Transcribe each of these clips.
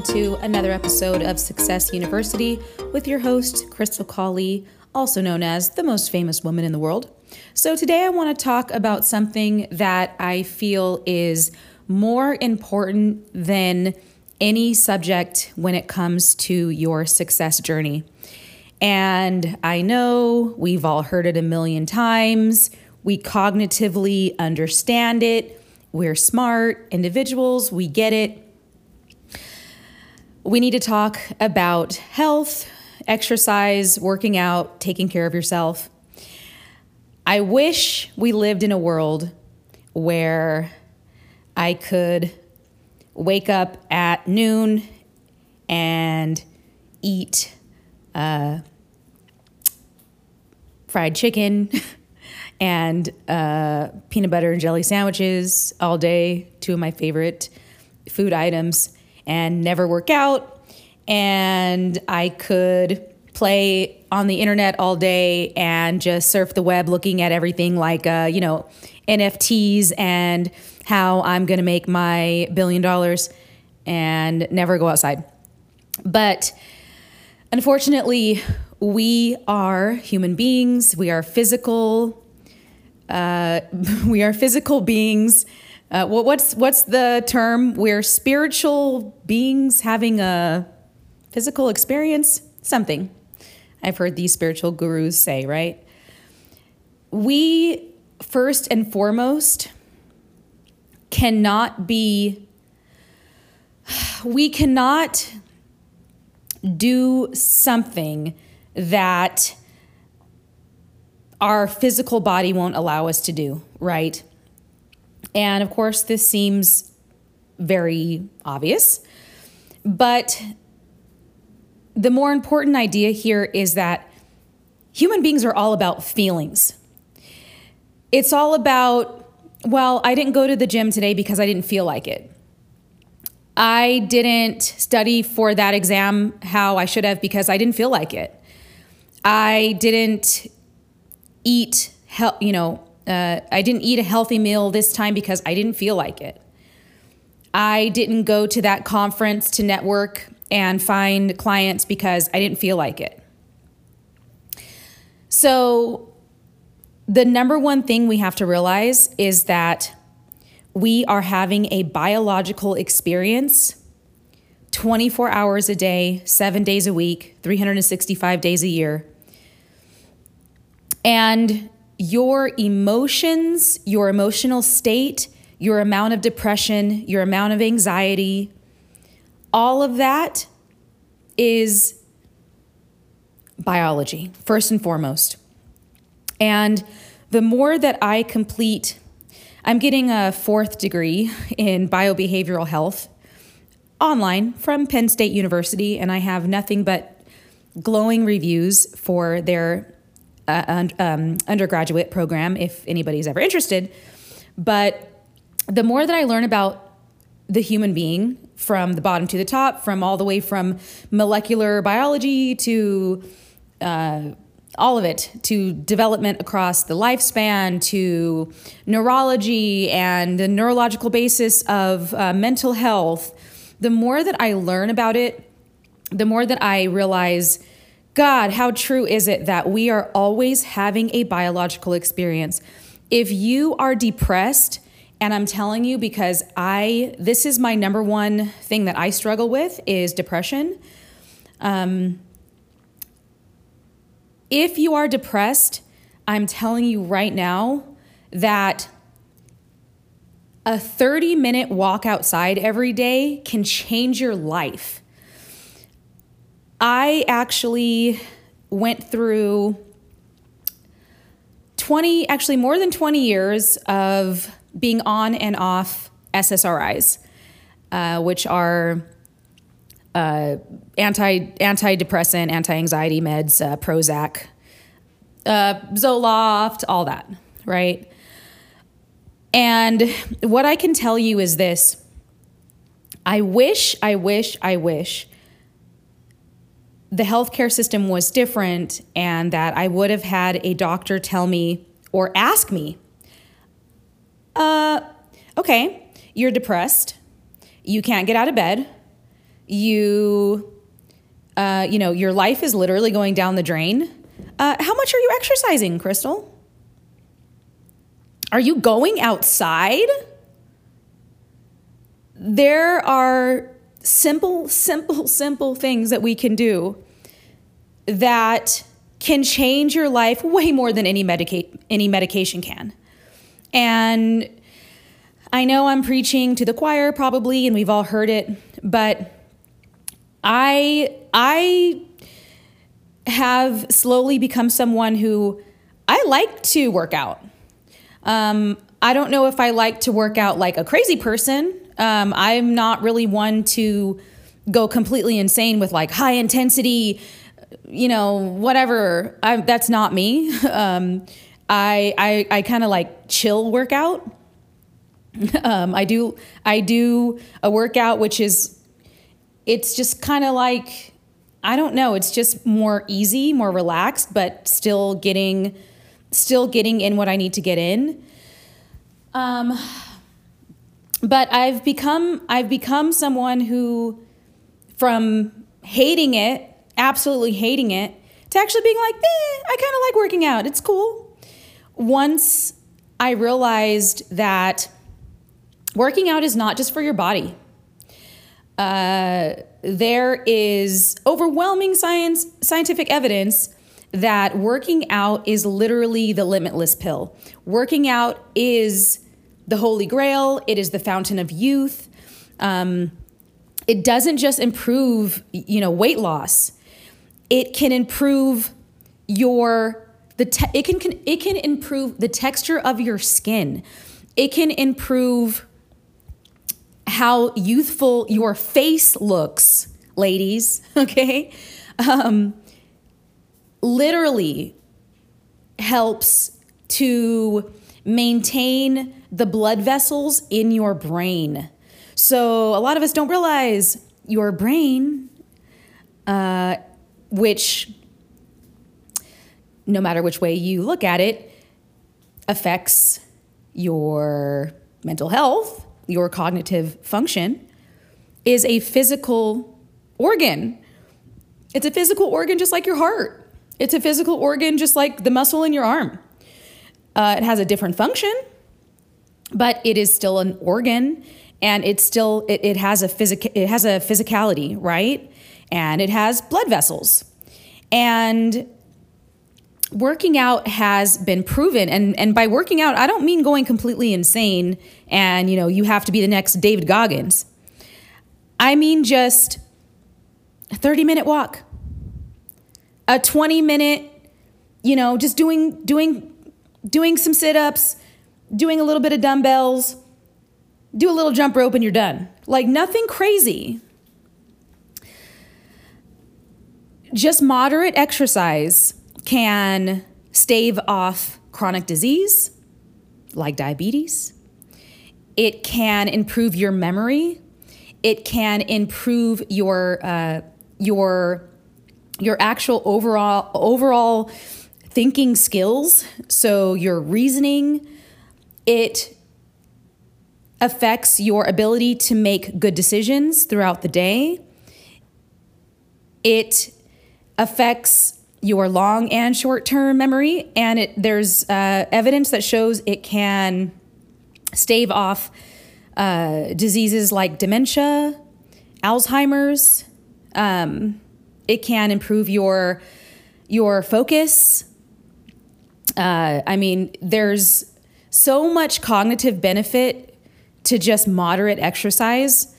welcome to another episode of Success University with your host, Krystal Colley, also known as the most famous woman in the world. So, today I want to talk about something that I feel is more important than any subject when it comes to your success journey. And I know we've all heard it a million times. We cognitively understand it. We're smart individuals. We get it. We need to talk about health, exercise, working out, taking care of yourself. I wish we lived in a world where I could wake up at noon and eat uh, fried chicken and uh, peanut butter and jelly sandwiches all day, two of my favorite food items and never work out. And I could play on the internet all day and just surf the web looking at everything like, uh, you know, NFTs and how I'm going to make my billion dollars and never go outside. But unfortunately, we are human beings. We are physical. Uh, we are physical beings uh, well, what's what's the term? We're spiritual beings having a physical experience. Something I've heard these spiritual gurus say. Right? We first and foremost cannot be. We cannot do something that our physical body won't allow us to do, right? And of course, this seems very obvious, but the more important idea here is that human beings are all about feelings. It's all about, well, I didn't go to the gym today because I didn't feel like it. I didn't study for that exam how I should have because I didn't feel like it. I didn't eat, you know, uh, I didn't eat a healthy meal this time because I didn't feel like it. I didn't go to that conference to network and find clients because I didn't feel like it. So, the number one thing we have to realize is that we are having a biological experience 24 hours a day, seven days a week, 365 days a year. And your emotions, your emotional state, your amount of depression, your amount of anxiety, all of that is biology, first and foremost. And the more that I complete, I'm getting a fourth degree in biobehavioral health online from Penn State University, and I have nothing but glowing reviews for their uh, um, undergraduate program if anybody's ever interested. But the more that I learn about the human being from the bottom to the top, from all the way from molecular biology to uh, all of it, to development across the lifespan, to neurology and the neurological basis of uh, mental health, the more that I learn about it, the more that I realize God, how true is it that we are always having a biological experience? If you are depressed, and I'm telling you because I this is my number one thing that I struggle with is depression. Um, if you are depressed, I'm telling you right now that a 30 minute walk outside every day can change your life. I actually went through 20, actually more than 20 years of being on and off SSRIs, uh, which are uh, anti antidepressant, anti anxiety meds, uh, Prozac, uh, Zoloft, all that, right? And what I can tell you is this I wish, I wish, I wish the healthcare system was different and that I would have had a doctor tell me or ask me, uh, okay, you're depressed, you can't get out of bed, you, uh, you know, your life is literally going down the drain. Uh, how much are you exercising, Krystal? Are you going outside? There are simple, simple, simple things that we can do that can change your life way more than any medica- any medication can. And I know I'm preaching to the choir probably and we've all heard it, but I I have slowly become someone who I like to work out. Um, I don't know if I like to work out like a crazy person. Um, I'm not really one to go completely insane with like high intensity you know, whatever. I, that's not me. Um, I I, I kind of like chill workout. um, I do I do a workout which is it's just kind of like I don't know. It's just more easy, more relaxed, but still getting still getting in what I need to get in. Um, but I've become I've become someone who, from hating it absolutely hating it to actually being like, eh, I kind of like working out. It's cool. Once I realized that working out is not just for your body. Uh, there is overwhelming science, scientific evidence that working out is literally the limitless pill. Working out is the holy grail. It is the fountain of youth. Um, it doesn't just improve, you know, weight loss it can improve your the te- it can, can it can improve the texture of your skin. It can improve how youthful your face looks, ladies. Okay, um, literally helps to maintain the blood vessels in your brain. So a lot of us don't realize your brain uh, which, no matter which way you look at it, affects your mental health, your cognitive function, is a physical organ. It's a physical organ just like your heart. It's a physical organ just like the muscle in your arm. Uh, it has a different function, but it is still an organ and it's still it, it has a physic it has a physicality, right? and it has blood vessels. And working out has been proven and and by working out I don't mean going completely insane and you know you have to be the next David Goggins. I mean just a 30 minute walk. A 20 minute you know just doing doing doing some sit-ups, doing a little bit of dumbbells, do a little jump rope and you're done. Like nothing crazy. just moderate exercise can stave off chronic disease like diabetes. It can improve your memory. It can improve your uh, your your actual overall overall thinking skills. So your reasoning. It affects your ability to make good decisions throughout the day. It affects your long and short term memory, and it, there's uh, evidence that shows it can stave off uh, diseases like dementia, Alzheimer's. Um, it can improve your your focus. Uh, I mean, there's so much cognitive benefit to just moderate exercise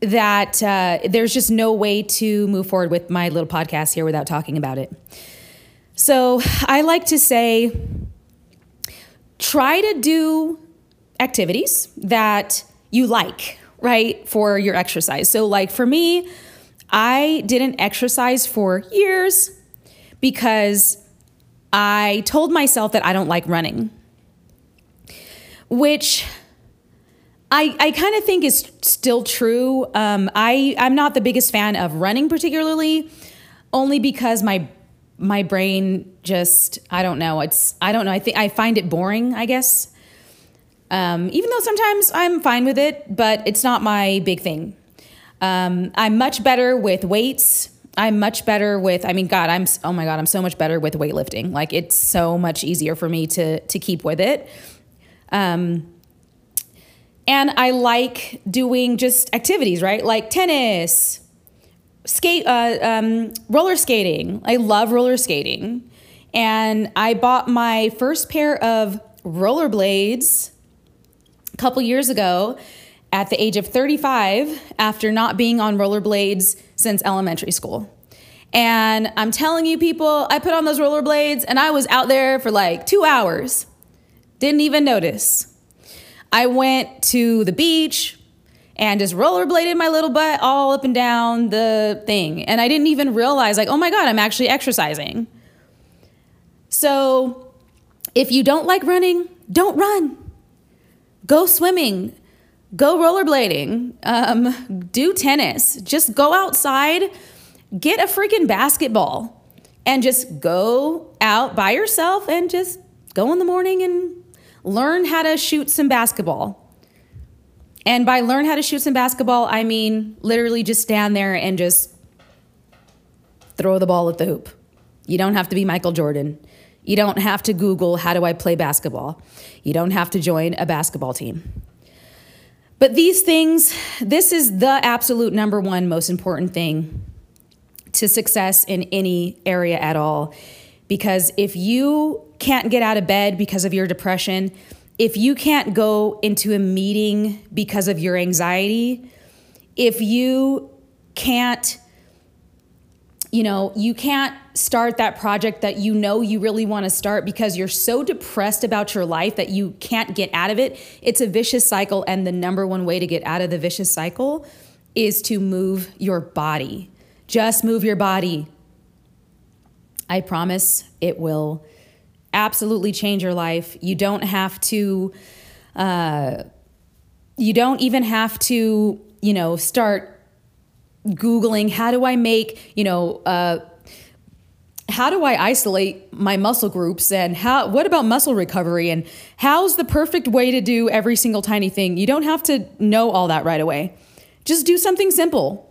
that uh, there's just no way to move forward with my little podcast here without talking about it. So I like to say try to do activities that you like, right, for your exercise. So, like for me, I didn't exercise for years because I told myself that I don't like running, which I, I kind of think is still true. Um, I I'm not the biggest fan of running particularly, only because my my brain just I don't know. It's I don't know. I think I find it boring. I guess. Um, even though sometimes I'm fine with it, but it's not my big thing. Um, I'm much better with weights. I'm much better with, I mean, God, I'm, oh my God, I'm so much better with weightlifting. Like it's so much easier for me to, to keep with it. Um, and I like doing just activities, right? Like tennis, skate, uh, um, roller skating. I love roller skating. And I bought my first pair of rollerblades a couple years ago at the age of 35 after not being on rollerblades since elementary school. And I'm telling you, people, I put on those rollerblades and I was out there for like two hours. Didn't even notice. I went to the beach and just rollerbladed my little butt all up and down the thing. And I didn't even realize, like, oh my God, I'm actually exercising. So if you don't like running, don't run. Go swimming, go rollerblading, um, do tennis. Just go outside, get a freaking basketball, and just go out by yourself and just go in the morning and learn how to shoot some basketball. And by learn how to shoot some basketball, I mean literally just stand there and just throw the ball at the hoop. You don't have to be Michael Jordan. You don't have to Google, how do I play basketball? You don't have to join a basketball team. But these things, this is the absolute number one most important thing to success in any area at all. Because if you can't get out of bed because of your depression, if you can't go into a meeting because of your anxiety, if you can't you know, you can't start that project that you know you really want to start because you're so depressed about your life that you can't get out of it. It's a vicious cycle. And the number one way to get out of the vicious cycle is to move your body. Just move your body. I promise it will absolutely change your life. You don't have to, uh, you don't even have to, you know, start Googling how do I make, you know, uh, how do I isolate my muscle groups and how what about muscle recovery and how's the perfect way to do every single tiny thing? You don't have to know all that right away. Just do something simple.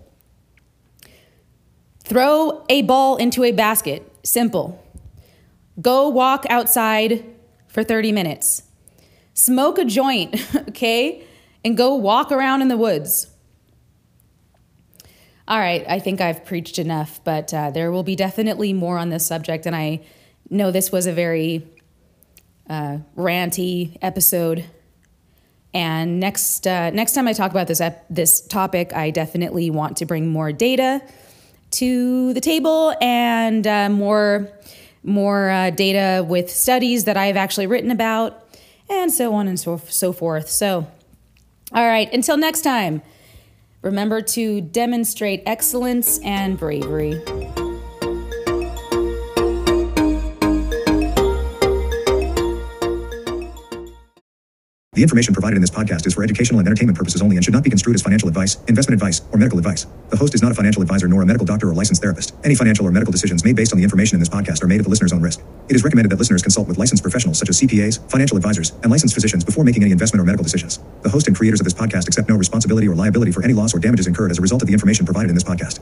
Throw a ball into a basket. Simple. Go walk outside for 30 minutes. Smoke a joint, okay? And go walk around in the woods. All right, I think I've preached enough, but uh, there will be definitely more on this subject. And I know this was a very uh, ranty episode. And next, uh, next time I talk about this ep- this topic, I definitely want to bring more data to the table and uh, more more uh, data with studies that I've actually written about, and so on and so so forth. So, all right, until next time. Remember to demonstrate excellence and bravery. The information provided in this podcast is for educational and entertainment purposes only and should not be construed as financial advice, investment advice, or medical advice. The host is not a financial advisor nor a medical doctor or licensed therapist. Any financial or medical decisions made based on the information in this podcast are made at the listener's own risk. It is recommended that listeners consult with licensed professionals such as CPAs, financial advisors, and licensed physicians before making any investment or medical decisions. The host and creators of this podcast accept no responsibility or liability for any loss or damages incurred as a result of the information provided in this podcast.